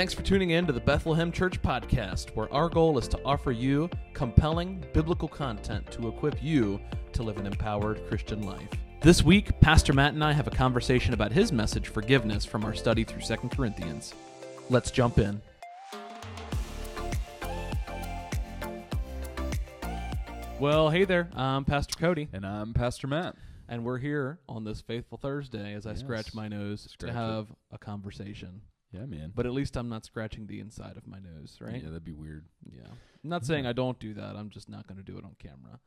Thanks for tuning in to the Bethlehem Church Podcast, where our goal is to offer you compelling biblical content to equip you to live an empowered Christian life. This week, Pastor Matt and I have a conversation about his message, forgiveness, from our study through 2 Corinthians. Let's jump in. Well, hey there. I'm Pastor Cody, And I'm Pastor Matt. and we're here on this faithful Thursday as I scratch my nose Scratch to have a conversation. Yeah, man. But at least I'm not scratching the inside of my nose, right? Yeah, that'd be weird. Yeah. I'm not saying I don't do that. I'm just not going to do it on camera.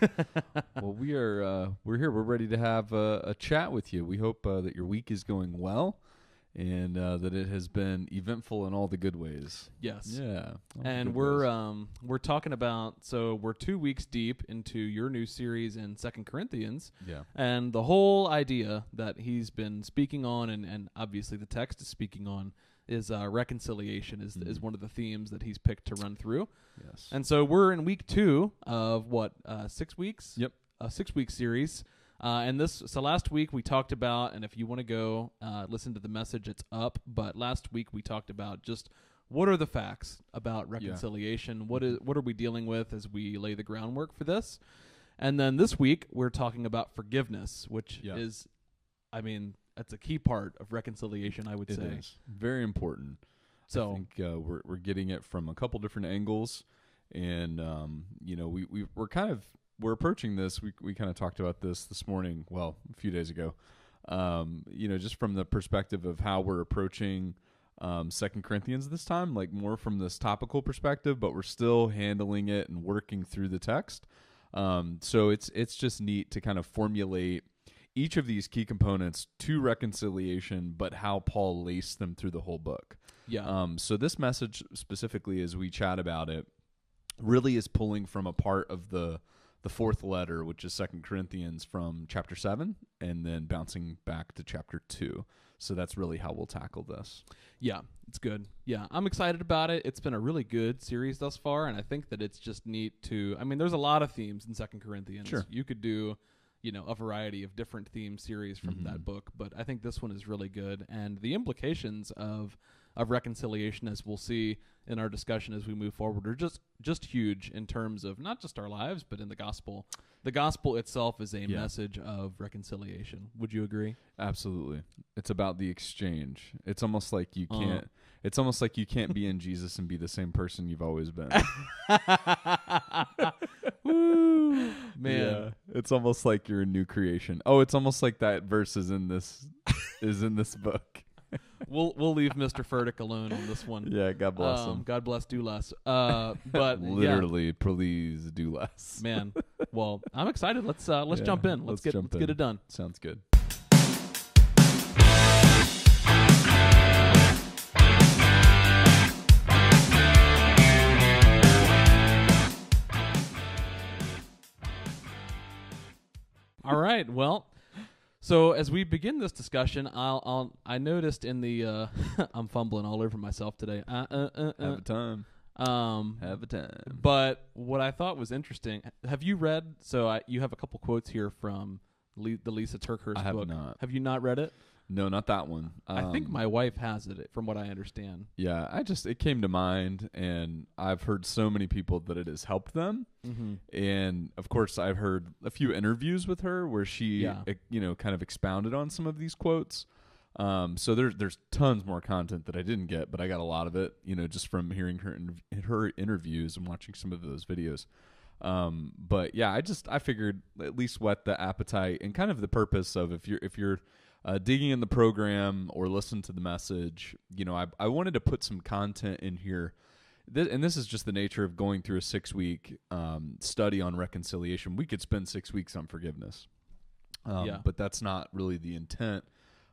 well, we are uh, we're here. We're ready to have uh, a chat with you. We hope uh, that your week is going well, and uh, that it has been eventful in all the good ways. Yes. Yeah, And we're ways. um we're talking about so we're 2 weeks deep into your new series in Second Corinthians yeah, and the whole idea that he's been speaking on and and obviously the text is speaking on is uh, reconciliation is is Mhm. one of the themes that he's picked to run through. yes, And so we're in week 2 of what uh 6 weeks? Yep. A 6 week series. Uh, and this, so last week we talked about, and if you want to go uh, listen to the message, it's up. But last week we talked about just what are the facts about reconciliation? What is what are we dealing with as we lay the groundwork for this? And then this week we're talking about forgiveness, which Yeah. is, I mean, that's a key part of reconciliation. I would it say. is very important. So I think uh, we're we're getting it from a couple different angles, and um, you know we we we're kind of we're approaching this. We we kind of talked about this this morning. Well, a few days ago. Um, you know, just from the perspective of how we're approaching um, Second Corinthians this time, like more from this topical perspective, but we're still handling it and working through the text. Um, so it's it's just neat to kind of formulate each of these key components to reconciliation, but how Paul laced them through the whole book. yeah, Um, so this message specifically, as we chat about it, really is pulling from a part of the the fourth letter, which is Second Corinthians, from chapter seven, and then bouncing back to chapter two. So that's really how we'll tackle this. Yeah, it's good. Yeah, I'm excited about it. It's been a really good series thus far, and I think that it's just neat to. I mean, there's a lot of themes in Second Corinthians. Sure. You could do, you know, a variety of different theme series from Mhm. that book, but I think this one is really good, and the implications of of reconciliation, as we'll see in our discussion as we move forward, are just just huge in terms of not just our lives, but in the gospel. The gospel itself is a Yeah. message of reconciliation. Would you agree? Absolutely, it's about the exchange. It's almost like you Uh. can't. It's almost like you can't be in Jesus and be the same person you've always been. Woo, man. Yeah. it's almost like you're a new creation. Oh, it's almost like that verse is in this is in this book. We'll we'll leave Mr. Furtick alone on this one. Yeah, God bless Um, him. God bless, do less. Uh, but yeah, Literally, please do less. man. Well, I'm excited. Let's uh, let's Yeah, jump in. Let's, let's get let's get it done. Sounds good. All right. Well, so as we begin this discussion, I'll, I'll I noticed in the uh, I'm fumbling all over myself today. Uh, uh, uh, Have a time. uh, um, Have a time. But what I thought was interesting, have you read? So I, you have a couple quotes here from Le- the Lisa TerKeurst I have book. not. Have you not read it? No, not that one. I think Um, my wife has it, from what I understand. Yeah, I just it came to mind, and I've heard so many people that it has helped them, Mm-hmm. and of course I've heard a few interviews with her where she, Yeah. you know, kind of expounded on some of these quotes. Um, so there's there's tons more content that I didn't get, but I got a lot of it, you know, just from hearing her in, her interviews and watching some of those videos. Um, but yeah, I just I figured at least whet the appetite and kind of the purpose of if you're if you're uh, digging in the program or listen to the message, you know, I I wanted to put some content in here. This, and this is just the nature of going through a six week um, study on reconciliation. We could spend six weeks on forgiveness, um, Yeah. but that's not really the intent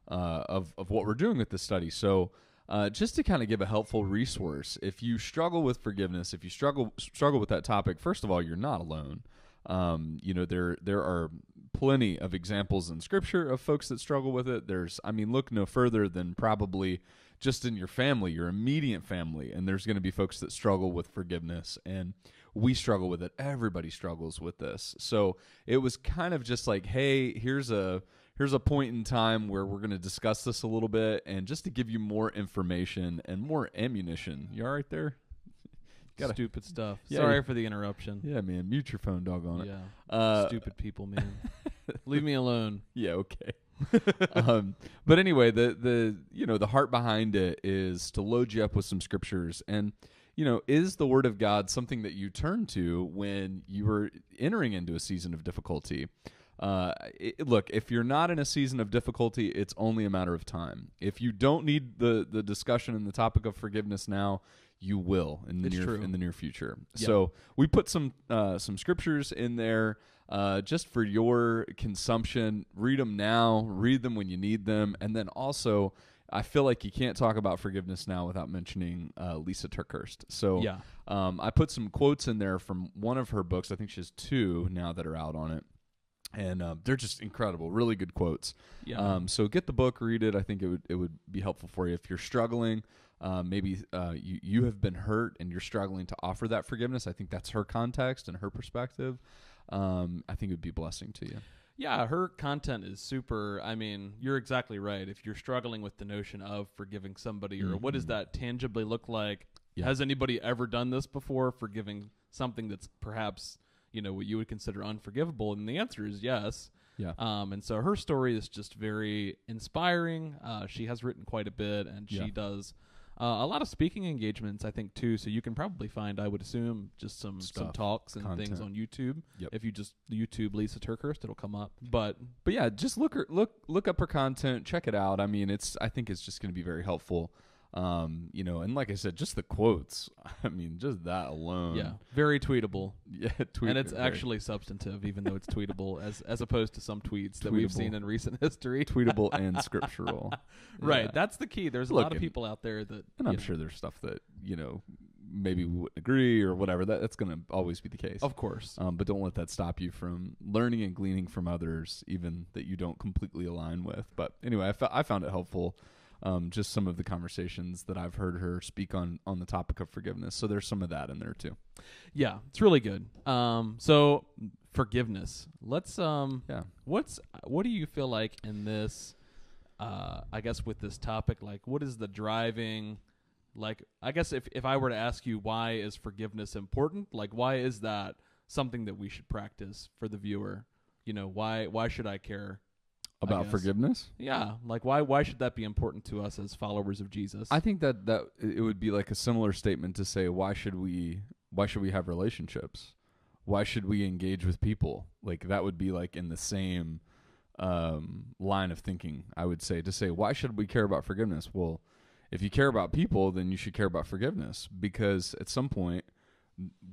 uh, of of what we're doing with this study. So, uh, just to kind of give a helpful resource, if you struggle with forgiveness, if you struggle struggle with that topic, first of all, you're not alone. Um, you know there there are plenty of examples in Scripture of folks that struggle with it. There's, I mean, look no further than probably just in your family, your immediate family, and there's going to be folks that struggle with forgiveness and we struggle with it. Everybody struggles with this. So it was kind of just like, hey, here's a here's a point in time where we're going to discuss this a little bit, and just to give you more information and more ammunition. You all right there? Gotta, Stupid stuff. Yeah, Sorry yeah. for the interruption. Yeah, man. Mute your phone, dog on it. Yeah. Uh, Stupid people, man. Leave me alone. Yeah, okay. um, but anyway, the the you know the heart behind it is to load you up with some scriptures, and you know is the Word of God something that you turn to when you are entering into a season of difficulty? Uh, it, look, if you're not in a season of difficulty, it's only a matter of time. If you don't need the the discussion and the topic of forgiveness now, you will in the It's near true. in the near future. Yeah. So we put some uh, some scriptures in there uh, just for your consumption. Read them now. Read them when you need them, and then also. I feel like you can't talk about forgiveness now without mentioning uh, Lisa TerKeurst. So Yeah. um, I put some quotes in there from one of her books. I think she has two now that are out on it, and um, they're just incredible, really good quotes. Yeah. Um, so get the book, read it. I think it would it would be helpful for you if you're struggling. Uh, maybe uh, you you have been hurt and you're struggling to offer that forgiveness. I think that's her context and her perspective. Um, I think it would be a blessing to you. Yeah, her content is super. I mean, you're exactly right. If you're struggling with the notion of forgiving somebody, or what does Mhm. that tangibly look like? Yeah. Has anybody ever done this before, forgiving something that's perhaps you know what you would consider unforgivable? And the answer is yes. Yeah. Um, and so her story is just very inspiring. Uh, she has written quite a bit, and she Yeah. does uh, a lot of speaking engagements, I think, too. So you can probably find, I would assume, just some some talks and things on YouTube. Yep. If you just YouTube Lisa TerKeurst, it'll come up. But But yeah, just look her, look look up her content, check it out. I mean, it's I think it's just going to be very helpful. Um, you know, and like I said, just the quotes. I mean, just that alone. yeah, very tweetable, yeah. Tweet, and it's very- actually substantive, even though it's tweetable, as as opposed to some tweets that we've seen in recent history. tweetable and scriptural. Right, Yeah. that's the key. There's a Look, lot of and- people out there that, And I'm know, sure there's stuff that you know maybe we wouldn't agree or whatever. That that's going to always be the case. of course, Um, but don't let that stop you from learning and gleaning from others, even that you don't completely align with. But anyway, I found it helpful. Um, just some of the conversations that I've heard her speak on on the topic of forgiveness. So there's some of that in there too. yeah, it's really good. Um, so forgiveness. Let's um, Yeah. what's what do you feel like in this? Uh, I guess with this topic, like, what is the driving? Like, I guess if if I were to ask you why is forgiveness important, like, why is that something that we should practice for the viewer? You know, why why should I care? About forgiveness, Yeah, like why why should that be important to us as followers of Jesus? I think that that it would be like a similar statement to say why should we why should we have relationships? Why should we engage with people? Like that would be like in the same um, line of thinking. I would say to say why should we care about forgiveness? Well, if you care about people, then you should care about forgiveness because at some point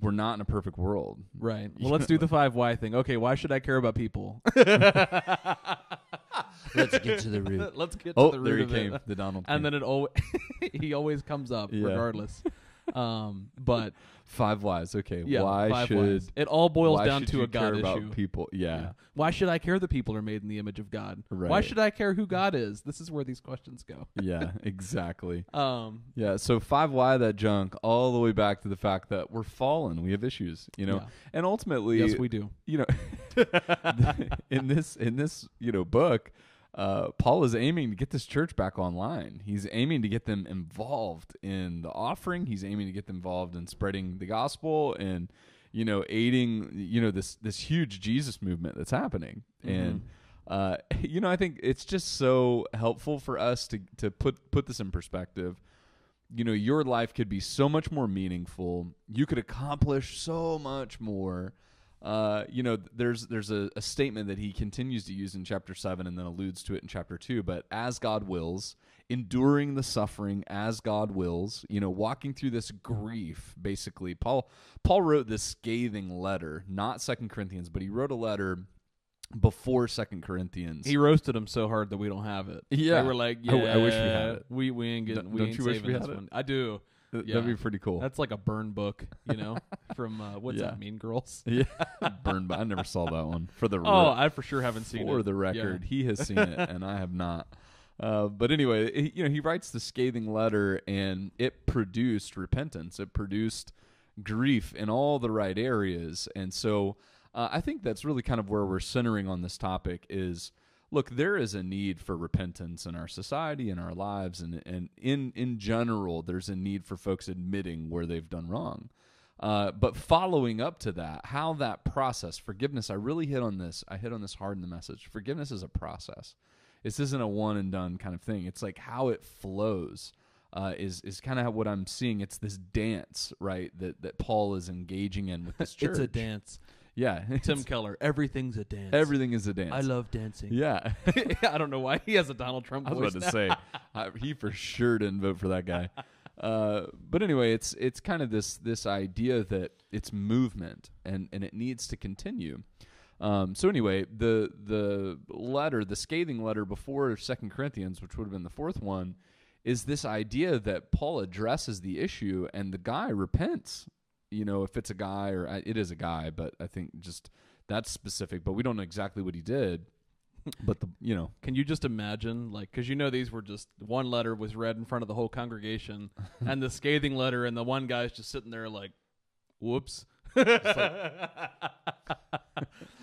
we're not in a perfect world. Right. Well, let's do the five why thing. Okay, why should I care about people? Let's get to the root. let's get Oh, to the there root he of came, it. the Donald. And came. then it always he always comes up Yeah. regardless. Um, but five whys. Okay, yeah, why five should whys. it all boils down to a God care about issue. people? Yeah, Why should I care that people are made in the image of God? Why should I care who God is? This is where these questions go. yeah, exactly. Um, Yeah, so five why that junk all the way back to the fact that we're fallen, we have issues, you know, Yeah. and ultimately, yes, we do. you know, in this in this you know book, uh, Paul is aiming to get this church back online. He's aiming to get them involved in the offering. He's aiming to get them involved in spreading the gospel and you know aiding you know this this huge Jesus movement that's happening and. Uh, you know, I think it's just so helpful for us to to put put this in perspective. You know, your life could be so much more meaningful. You could accomplish so much more. Uh, you know, there's there's a, a statement that he continues to use in chapter seven, and then alludes to it in chapter two. But as God wills, enduring the suffering as God wills. You know, walking through this grief. Basically, Paul Paul wrote this scathing letter, not Second Corinthians, but he wrote a letter before Second Corinthians. He roasted them so hard that we don't have it. Yeah. we were like, I yeah, w- I wish we had it. We we ain't getting. Don't- we don't ain't you wish we had it? one. I do. Yeah. That'd be pretty cool. That's like a burn book, you know, from uh, what's Yeah. that? Mean Girls. yeah, burned. By, I never saw that one. For the Oh, re- I for sure haven't seen for it. the record, he has seen it and I have not. Uh, but anyway, he, you know, he writes the scathing letter, and it produced repentance. It produced grief in all the right areas, and so uh, I think that's really kind of where we're centering on this topic is look, there is a need for repentance in our society, in our lives, and and in in general, there's a need for folks admitting where they've done wrong. Uh, but following up to that, how that process, forgiveness, I really hit on this. I hit on this hard in the message. Forgiveness is a process. This isn't a one and done kind of thing. It's like how it flows. Uh, is is kind of what I'm seeing. It's this dance, right? That that Paul is engaging in with this church. it's a dance. Yeah, Tim Keller. Everything's a dance. Everything is a dance. I love dancing. Yeah, I don't know why he has a Donald Trump I was voice. about to say I, he for sure didn't vote for that guy. Uh, but anyway, it's it's kind of this this idea that it's movement and and it needs to continue. Um, so anyway, the the letter, the scathing letter before Second Corinthians, which would have been the fourth one, is this idea that Paul addresses the issue and the guy repents. You know, if it's a guy or I- it is a guy, but I think just that's specific. But we don't know exactly what he did. But the you know Can you just imagine, like, because you know these were just one letter was read in front of the whole congregation, and the scathing letter, and the one guy's just sitting there like, "Whoops."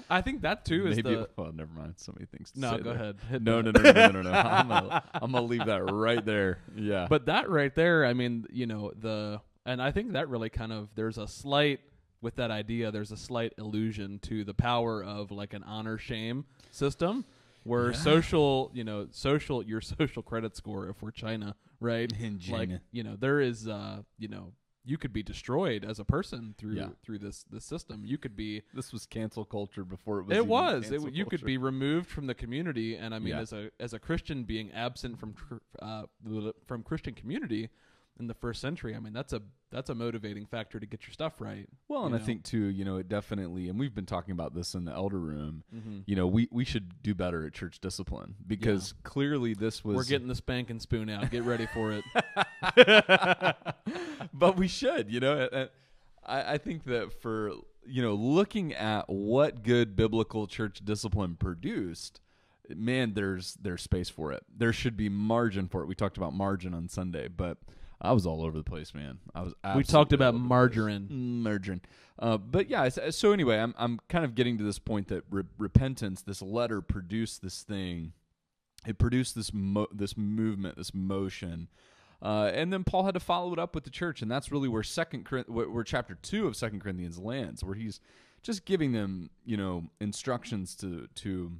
I think that too is Maybe. the. well, never mind. So many things. To No, go ahead. No, no, no, no, no, no, no. I'm gonna, I'm gonna leave that right there. Yeah. But that right there, I mean, you know, the and I think that really kind of there's a slight with that idea, there's a slight illusion to the power of like an honor shame system where Yeah. social, you know, social your social credit score if we're China, right? In Like, you know, there is uh, you know, you could be destroyed as a person through Yeah. through this this system. You could be this was cancel culture before it was. it was. It, you could be removed from the community, and I mean, Yeah. as a as a Christian being absent from tr- uh, from Christian community in the first century, I mean, that's a that's a motivating factor to get your stuff right. Well, and I think too, you know, it definitely, and we've been talking about this in the elder room. Mhm. You know, we we should do better at church discipline because clearly this was. We're getting the spank and spoon out. Get ready for it. but we should, you know. I, I think that for you know, looking at what good biblical church discipline produced, man, there's there's space for it. There should be margin for it. We talked about margin on Sunday, but I was all over the place, man. I was. we talked about all over the place. margarine. Uh, but yeah, so, anyway, I'm I'm kind of getting to this point that re- repentance, this letter produced this thing. It produced this mo- this movement, this motion, uh, and then Paul had to follow it up with the church, and that's really where second where chapter two of Second Corinthians lands, where he's just giving them you know instructions to to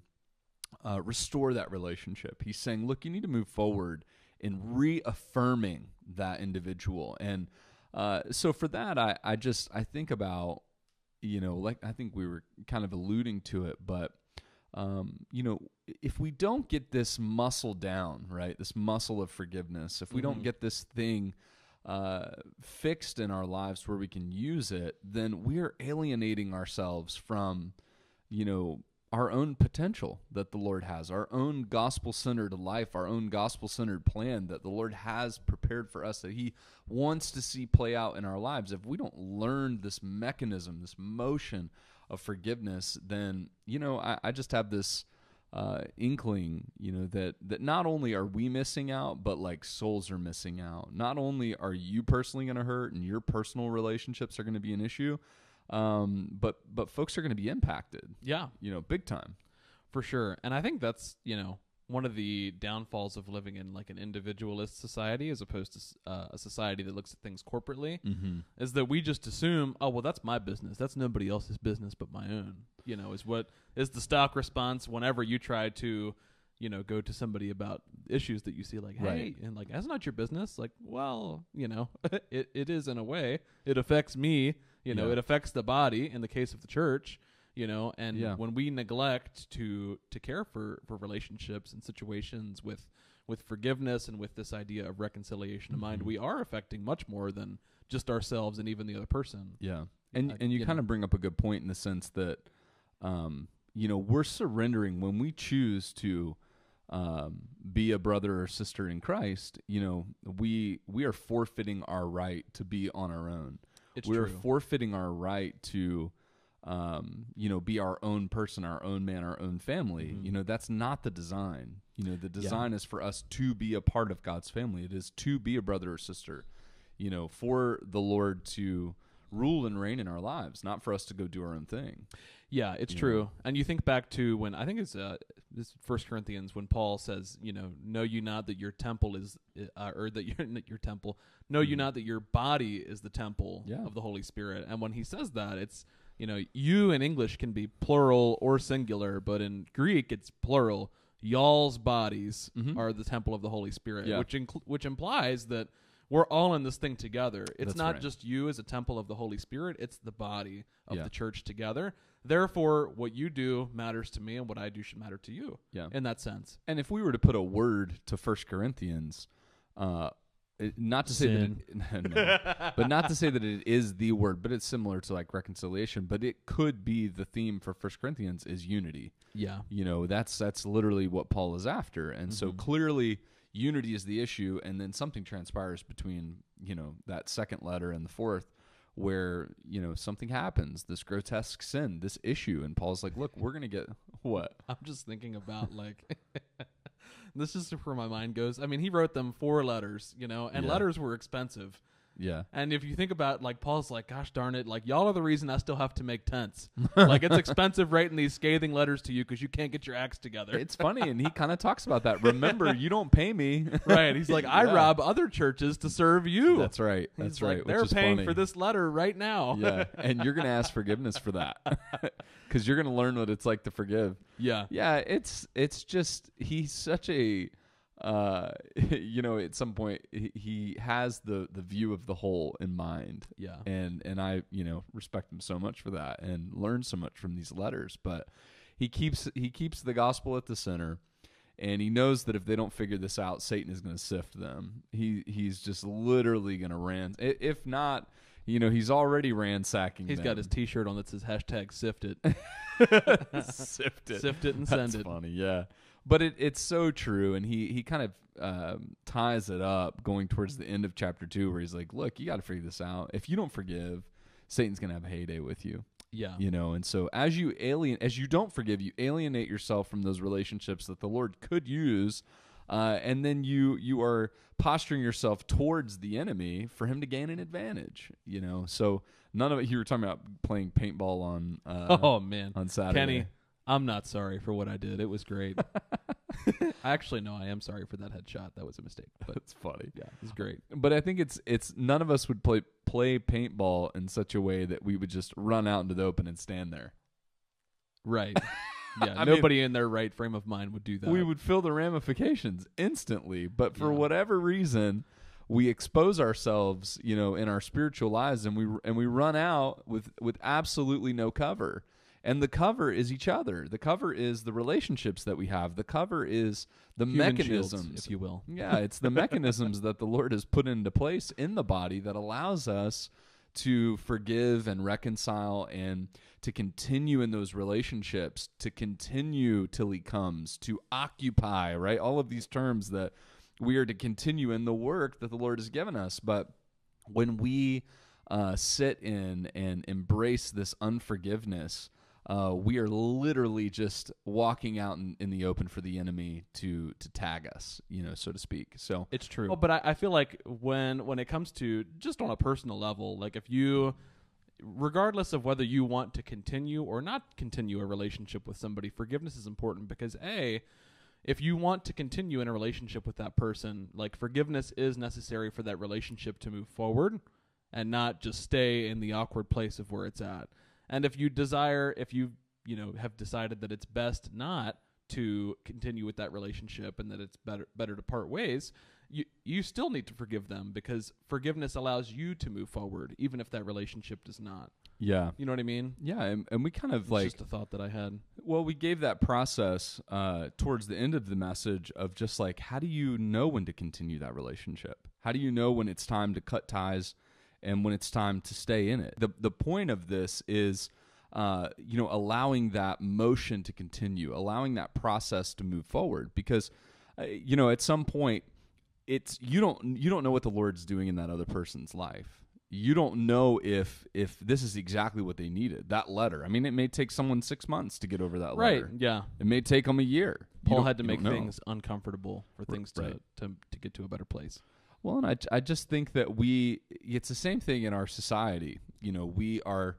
uh, restore that relationship. He's saying, look, you need to move forward in reaffirming that individual. And uh, so for that, I, I just, I think about, you know, like I think we were kind of alluding to it, but, um, you know, if we don't get this muscle down, right, this muscle of forgiveness, if we Mhm. don't get this thing uh, fixed in our lives where we can use it, then we are alienating ourselves from, you know, our own potential that the Lord has, our own gospel centered life, our own gospel centered plan that the Lord has prepared for us that He wants to see play out in our lives. If we don't learn this mechanism, this motion of forgiveness, then, you know, I, I just have this uh, inkling, you know, that that not only are we missing out, but like souls are missing out. Not only are you personally going to hurt and your personal relationships are going to be an issue, um, but but folks are going to be impacted, Yeah, you know, big time. for sure. And I think that's you know one of the downfalls of living in like an individualist society as opposed to uh, a society that looks at things corporately. Mm-hmm. is that we just assume, oh well, that's my business. That's nobody else's business but my own. You know, is what is the stock response whenever you try to, you know, go to somebody about issues that you see, like, hey, Right. and like that's not your business. Like, well, you know, it it is in a way. It affects me. You know, Yeah. it affects the body. In the case of the church, you know, and Yeah. when we neglect to to care for for relationships and situations with with forgiveness and with this idea of reconciliation of mind, Mhm. we are affecting much more than just ourselves and even the other person. Yeah, and I- and you, you kind of bring up a good point in the sense that, um, you know, we're surrendering when we choose to, um, be a brother or sister in Christ. You know, we we are forfeiting our right to be on our own. It's we're true. forfeiting our right to, um, you know, be our own person, our own man, our own family. Mhm. You know, that's not the design. You know, the design is for us to be a part of God's family. It is to be a brother or sister. You know, for the Lord to rule and reign in our lives, not for us to go do our own thing. Yeah, it's You true. know? And you think back to when I think it's uh, this First Corinthians when Paul says, you know, know you not that your temple is, uh, or that your your temple, know you Mhm. not that your body is the temple Yeah. of the Holy Spirit. And when he says that, it's you know, you in English can be plural or singular, but in Greek it's plural. Y'all's bodies Mhm. are the temple of the Holy Spirit, Yeah. which incl- which implies that we're all in this thing together. It's That's not right. just you as a temple of the Holy Spirit, it's the body of Yeah. the church together. Therefore, what you do matters to me, and what I do should matter to you. Yeah. In that sense, And if we were to put a word to First Corinthians, uh, it- not to say that, it, no, but not to say that it is the word, but it's similar to like reconciliation. But it could be the theme for First Corinthians is unity. yeah, You know, that's that's literally what Paul is after, and so Mhm. clearly unity is the issue, and then something transpires between you know that second letter and the fourth. Where you know something happens, this grotesque sin, this issue, and Paul's like, "Look, we're gonna get what? I'm just thinking about like. this is where my mind goes. I mean, he wrote them four letters, you know, and Yeah. letters were expensive. Yeah, And if you think about like Paul's like, gosh darn it, like y'all are the reason I still have to make tents. like it's expensive writing these scathing letters to you because you can't get your acts together. It's funny, and he kind of talks about that. Remember, you don't pay me. right? He's like, I Yeah. rob other churches to serve you. That's right. He's That's like, right. They're which is paying funny. for this letter right now. yeah, and you're gonna ask forgiveness for that because you're gonna learn what it's like to forgive. yeah. Yeah, it's it's just he's such a uh you know at some point he, has the the view of the whole in mind Yeah. and and I you know respect him so much for that and learn so much from these letters but he keeps he keeps the gospel at the center and he knows that if they don't figure this out Satan is going to sift them he he's just literally going to ran if not you know he's already ransacking He's them. got his T-shirt on that says hashtag Sift it, sift it sift it, and send That's it. funny, yeah. But it, it's so true, and he he kind of um, ties it up going towards the end of chapter two, where he's like, "Look, you got to figure this out. If you don't forgive, Satan's gonna have a heyday with you, Yeah. you know." And so, as you alien, as you don't forgive, you alienate yourself from those relationships that the Lord could use, uh, and then you you are posturing yourself towards the enemy for him to gain an advantage, you know. So none of it. You were talking about playing paintball on uh, Oh man, on Saturday. Kenny, I'm not sorry for what I did. It was great. Actually, no, I am sorry for that headshot. That was a mistake. But That's funny. yeah, it was great. But I think it's it's none of us would play play paintball in such a way that we would just run out into the open and stand there. Right. Yeah. I mean- nobody in their right frame of mind would do that. We would feel the ramifications instantly, but for Yeah. whatever reason, we expose ourselves, you know, in our spiritual lives and we and we run out with with absolutely no cover. And the cover is each other. The cover is the relationships that we have. The cover is the Human shields, mechanisms if you will. Yeah, it's the mechanisms that the Lord has put into place in the body that allows us to forgive and reconcile and to continue in those relationships, to continue till he comes, to occupy, right? All of these terms that we are to continue in the work that the Lord has given us. But when we uh, sit in and embrace this unforgiveness, uh, we are literally just walking out in, in the open for the enemy to to tag us, you know, so to speak. So It's true. Well, but I, I feel like when when it comes to just on a personal level, like if you, regardless of whether you want to continue or not continue a relationship with somebody, forgiveness is important because a, if you want to continue in a relationship with that person, like forgiveness is necessary for that relationship to move forward, and not just stay in the awkward place of where it's at. And if you desire, if you you know have decided that it's best not to continue with that relationship and that it's better better to part ways, you you still need to forgive them because forgiveness allows you to move forward even if that relationship does not. yeah, You know what I mean? yeah, and, and we kind of It's like just a thought that I had. Well, we gave that process uh, towards the end of the message of just like, how do you know when to continue that relationship? How do you know when it's time to cut ties and when it's time to stay in it? The the point of this is, uh, you know, allowing that motion to continue, allowing that process to move forward, because, uh, you know, at some point, it's you don't you don't know what the Lord's doing in that other person's life you don't know if if this is exactly what they needed. That letter. I mean, it may take someone six months to get over that Right. letter. Yeah. It may take them a year. You Paul don't- had to you make don't know. things uncomfortable for things to, right. to to get to a better place. Well, and I, I just think that we, it's the same thing in our society. You know, we are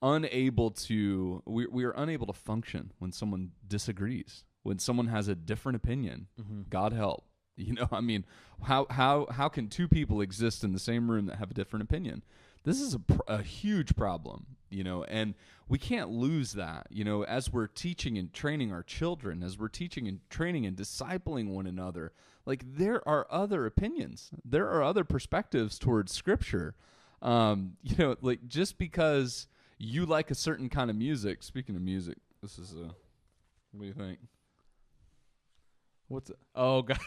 unable to, we, we are unable to function when someone disagrees, when someone has a different opinion. Mm-hmm. God help. You know, I mean, how, how, how can two people exist in the same room that have a different opinion? This is a, pr- a huge problem, you know, and we can't lose that, you know, as we're teaching and training our children, as we're teaching and training and discipling one another. Like, there are other opinions, there are other perspectives towards Scripture. Um, you know, like just because you like a certain kind of music. Speaking of music, this is a. What do you think? What's it? Oh god.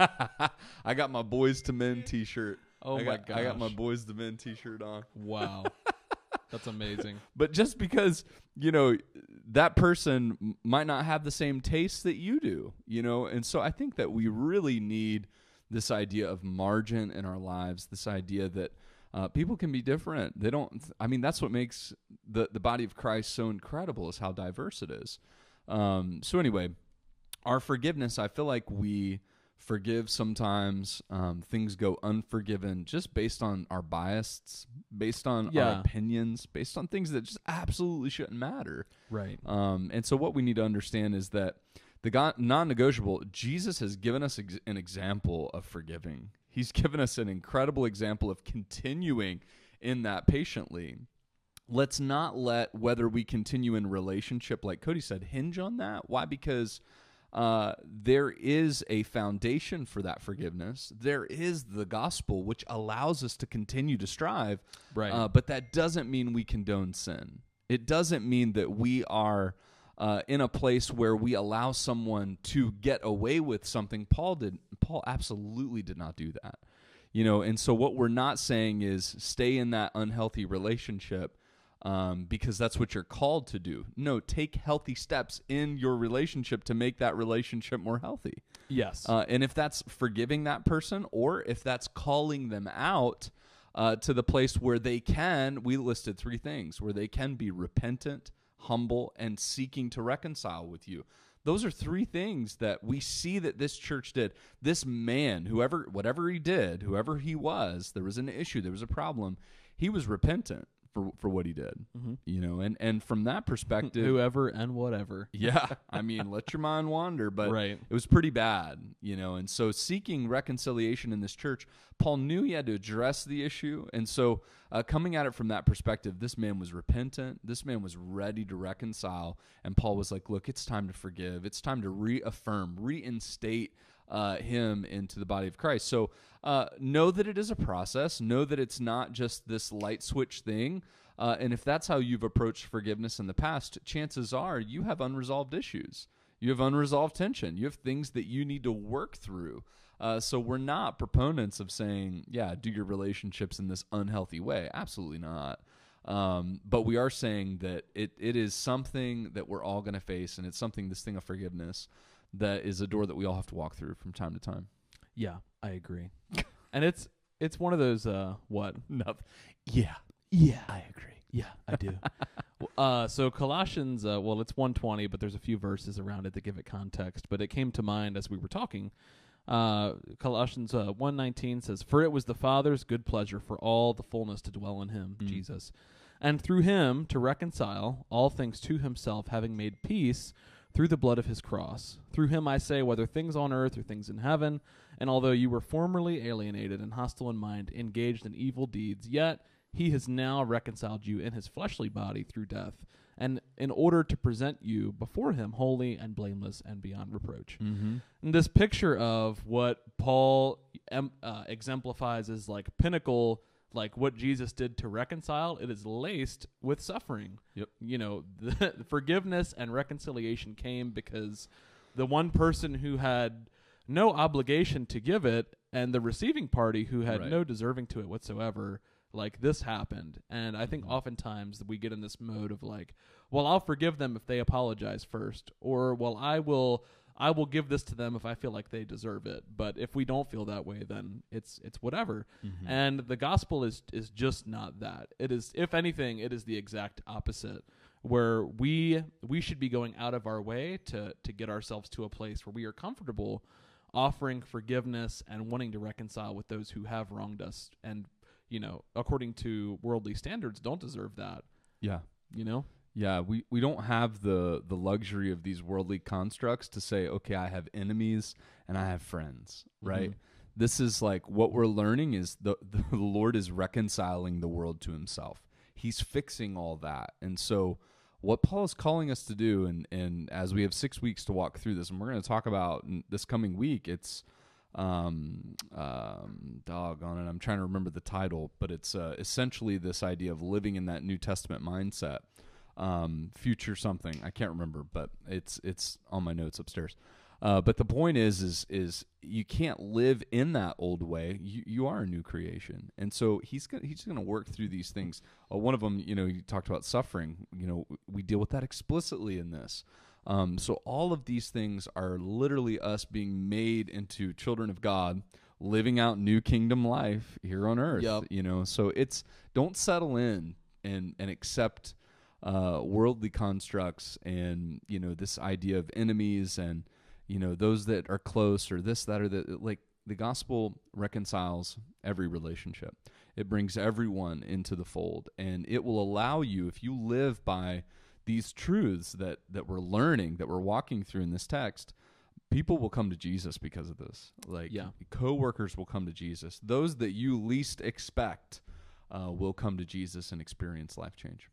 I got my Boyz II Men T-shirt. Oh I my got, I got my Boyz II Men T-shirt on. Wow. That's amazing. But just because you know that person might not have the same taste that you do, you know, and so I think that we really need this idea of margin in our lives. This idea that uh, people can be different. They don't. I mean, that's what makes the the body of Christ so incredible is how diverse it is. Um, so anyway, our forgiveness. I feel like we forgive sometimes um, things go unforgiven just based on our biases based on Yeah. our opinions based on things that just absolutely shouldn't matter. Right. um, and so what we need to understand is that the non-negotiable jesus has given us ex- an example of forgiving. He's given us an incredible example of continuing in that patiently. Let's not let whether we continue in relationship like cody said hinge on that. Why? Because uh, there is a foundation for that forgiveness. There is the gospel, which allows us to continue to strive. Right. Uh, but that doesn't mean we condone sin. It doesn't mean that we are uh, in a place where we allow someone to get away with something. Paul did. Paul absolutely did not do that. You know, and so what we're not saying is stay in that unhealthy relationship um, because that's what you're called to do. No, take healthy steps in your relationship to make that relationship more healthy. yes. Uh, and if that's forgiving that person or if that's calling them out uh, to the place where they can, we listed three things where they can be repentant, humble, and seeking to reconcile with you. Those are three things that we see that this church did. This man, whoever, whatever he did, whoever he was, there was an issue, there was a problem. He was repentant for for what he did, you know, and and from that perspective, Whoever and whatever. yeah, I mean, let your mind wander, but Right. it was pretty bad, you know. And so, seeking reconciliation in this church, Paul knew he had to address the issue, and so uh, coming at it from that perspective, this man was repentant. This man was ready to reconcile, and Paul was like, "Look, it's time to forgive. It's time to reaffirm, reinstate." Uh, him into the body of Christ. So uh, know that it is a process. Know that it's not just this light switch thing. Uh, and if that's how you've approached forgiveness in the past, chances are you have unresolved issues. You have unresolved tension. You have things that you need to work through. Uh, so we're not proponents of saying, yeah, do your relationships in this unhealthy way. Absolutely not. Um, but we are saying that it, it is something that we're all going to face, and it's something, this thing of forgiveness, that is a door that we all have to walk through from time to time. Yeah, I agree. and it's it's one of those uh what? Nothing. Yeah, Yeah. I agree. Yeah, I do. uh, so Colossians, uh, well, it's 120, but there's a few verses around it that give it context. But it came to mind as we were talking. Uh, Colossians uh, 119 says, For it was the Father's good pleasure for all the fullness to dwell in him, Mm. Jesus, and through him to reconcile all things to himself, having made peace through the blood of his cross. Through him I say, whether things on earth or things in heaven, and although you were formerly alienated and hostile in mind, engaged in evil deeds, yet he has now reconciled you in his fleshly body through death, and in order to present you before him holy and blameless and beyond reproach. Mm-hmm. And this picture of what Paul em- uh, exemplifies as like pinnacle, like what Jesus did to reconcile, it is laced with suffering. Yep. You know, the forgiveness and reconciliation came because the one person who had no obligation to give it and the receiving party who had Right. no deserving to it whatsoever like this happened and i think Mhm. oftentimes we get in this mode of like well i'll forgive them if they apologize first or well i will i will give this to them if i feel like they deserve it. But if we don't feel that way then it's it's whatever. Mm-hmm. and the gospel is is just not that. It is if anything it is the exact opposite where we we should be going out of our way to to get ourselves to a place where we are comfortable offering forgiveness and wanting to reconcile with those who have wronged us. And you know according to worldly standards don't deserve that. Yeah. you know Yeah, we, we don't have the the luxury of these worldly constructs to say, okay, I have enemies and I have friends, right? Mhm. This is like what we're learning is the the Lord is reconciling the world to himself. He's fixing all that. And so what Paul is calling us to do and and as we have 6 weeks to walk through this and we're going to talk about this coming week, it's um um dog on it i'm trying to remember the title but it's uh, essentially this idea of living in that new testament mindset um, future something. I can't remember, but it's it's on my notes upstairs. Uh, but the point is, is is you can't live in that old way. You you are a new creation, and so he's gonna he's gonna work through these things. Uh, one of them, you know, you talked about suffering. You know, we deal with that explicitly in this. Um, so all of these things are literally us being made into children of God, living out new kingdom life here on earth. Yep. You know, so it's don't settle in and and accept uh, worldly constructs and you know this idea of enemies and you know those that are close or this that or that like the gospel reconciles every relationship. It brings everyone into the fold and it will allow you if you live by these truths that that we're learning that we're walking through in this text people will come to Jesus because of this. Like Yeah. coworkers will come to Jesus. Those that you least expect uh, will come to Jesus and experience life change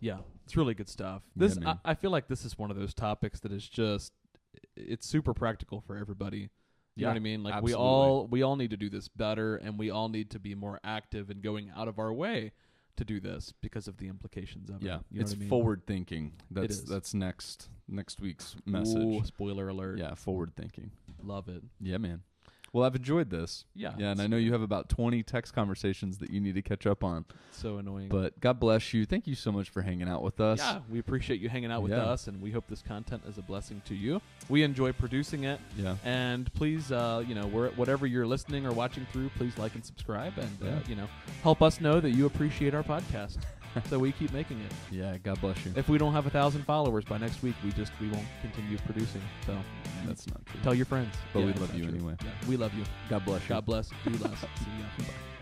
Yeah, it's really good stuff. This man. I, I feel like this is one of those topics that is just it's super practical for everybody. You Yeah, know what I mean? Like we all we all need to do this better and we all need to be more active in going out of our way to do this because of the implications of Yeah, it. Yeah, it's I mean? forward thinking. That's is. that's next next week's message. Ooh, spoiler alert. Yeah, forward thinking. Love it. Yeah, man. Well, I've enjoyed this. Yeah. Yeah, and I know you have about 20 text conversations that you need to catch up on. so annoying. But God bless you. Thank you so much for hanging out with us. yeah, we appreciate you hanging out with Yeah. us and we hope this content is a blessing to you. We enjoy producing it. Yeah. And please, uh, you know, whatever you're listening or watching through, please like and subscribe, and uh, Yeah. you know, help us know that you appreciate our podcast, so we keep making it. Yeah, God bless you. If we don't have a thousand followers by next week, we just we won't continue producing. So mm, That's not true. tell your friends. But we love you true. anyway. Yeah, we love you. God bless you. God bless. Do less. See ya. Bye.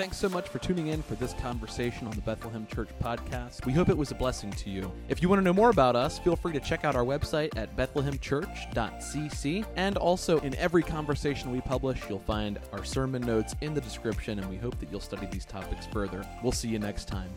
Thanks so much for tuning in for this conversation on the Bethlehem Church podcast. We hope it was a blessing to you. If you want to know more about us, feel free to check out our website at bethlehemchurch.cc. And also, in every conversation we publish, you'll find our sermon notes in the description, and we hope that you'll study these topics further. We'll see you next time.